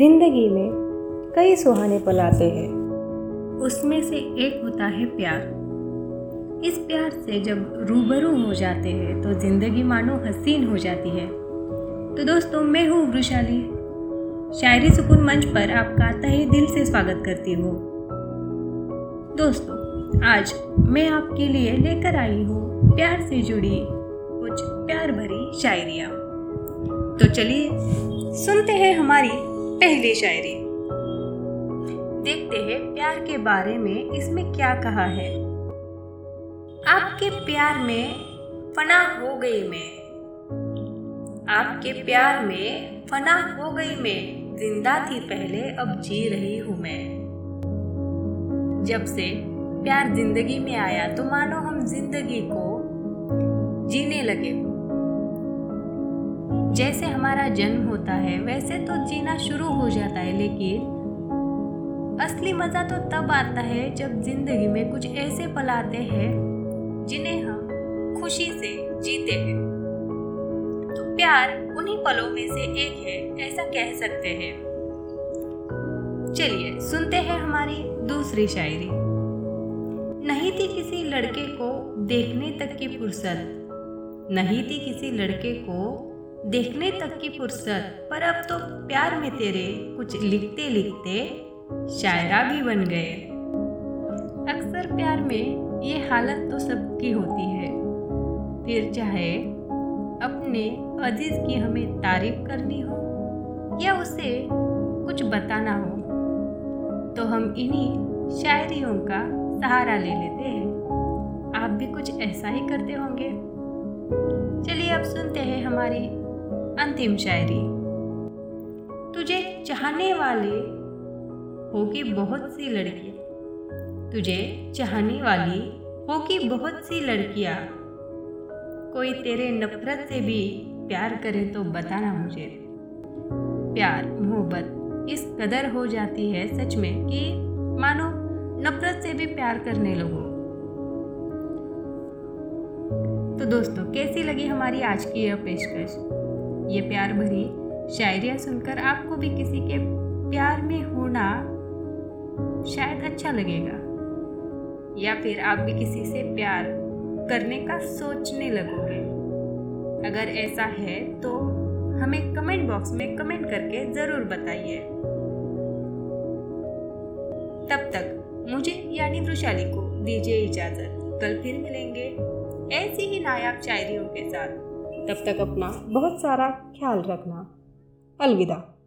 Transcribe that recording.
ज़िंदगी में कई सुहाने पल आते हैं। उसमें से एक होता है प्यार। इस प्यार से जब रूबरू हो जाते हैं तो ज़िंदगी मानो हसीन हो जाती है। तो दोस्तों, मैं हूँ वृशाली शायरी सुकून मंच पर आपका तहे दिल से स्वागत करती हूँ। दोस्तों, आज मैं आपके लिए लेकर आई हूँ प्यार से जुड़ी कुछ प्यार भरी शायरियाँ। तो चलिए, सुनते हैं हमारी पहली शायरी। देखते हैं प्यार के बारे में इसमें क्या कहा है। आपके प्यार में फना हो गई मैं। आपके प्यार में फना हो गई मैं। ज़िंदा थी पहले, अब जी रही हूँ मैं। जब से प्यार ज़िंदगी में आया तो मानो हम ज़िंदगी को जीने लगे। जैसे हमारा जन्म होता है, वैसे तो जीना शुरू हो जाता है, लेकिन असली मज़ा तो तब आता है जब ज़िंदगी में कुछ ऐसे पल आते हैं जिन्हें हम खुशी से जीते हैं। तो प्यार उन्हीं पलों में से एक है, ऐसा कह सकते हैं। चलिए, सुनते हैं हमारी दूसरी शायरी। नहीं थी किसी लड़के को देखने तक की फुर्सत, नहीं थी किसी लड़के को देखने तक की फुर्सत, पर अब तो प्यार में तेरे कुछ लिखते लिखते शायरा भी बन गए। अक्सर प्यार में ये हालत तो सबकी होती है। फिर चाहे अपने अज़ीज़ की हमें तारीफ़ करनी हो या उसे कुछ बताना हो तो हम इन्हीं शायरियों का सहारा ले लेते हैं। आप भी कुछ ऐसा ही करते होंगे। चलिए अब सुनते हैं हमारी अंतिम शायरी। तुझे चाहने वाले होगी बहुत सी लड़कियाँ। तुझे चाहने वाली होगी बहुत सी लड़कियाँ। कोई तेरे नफरत से भी प्यार करे तो बताना मुझे। प्यार, मोहब्बत इस कदर हो जाती है सच में कि मानो नफरत से भी प्यार करने लगो। तो दोस्तों, कैसी लगी हमारी आज की यह पेशकश? ये प्यार भरी शायरियाँ सुनकर आपको भी किसी के प्यार में होना शायद अच्छा लगेगा। या फिर आप भी किसी से प्यार करने का सोचने लगोगे। अगर ऐसा है तो हमें कमेंट बॉक्स में कमेंट करके ज़रूर बताइए। तब तक मुझे यानी वृशाली को दीजिए इजाज़त। कल फिर मिलेंगे ऐसी ही नायाब शायरियों के साथ। तब तक अपना बहुत सारा ख्याल रखना। अलविदा।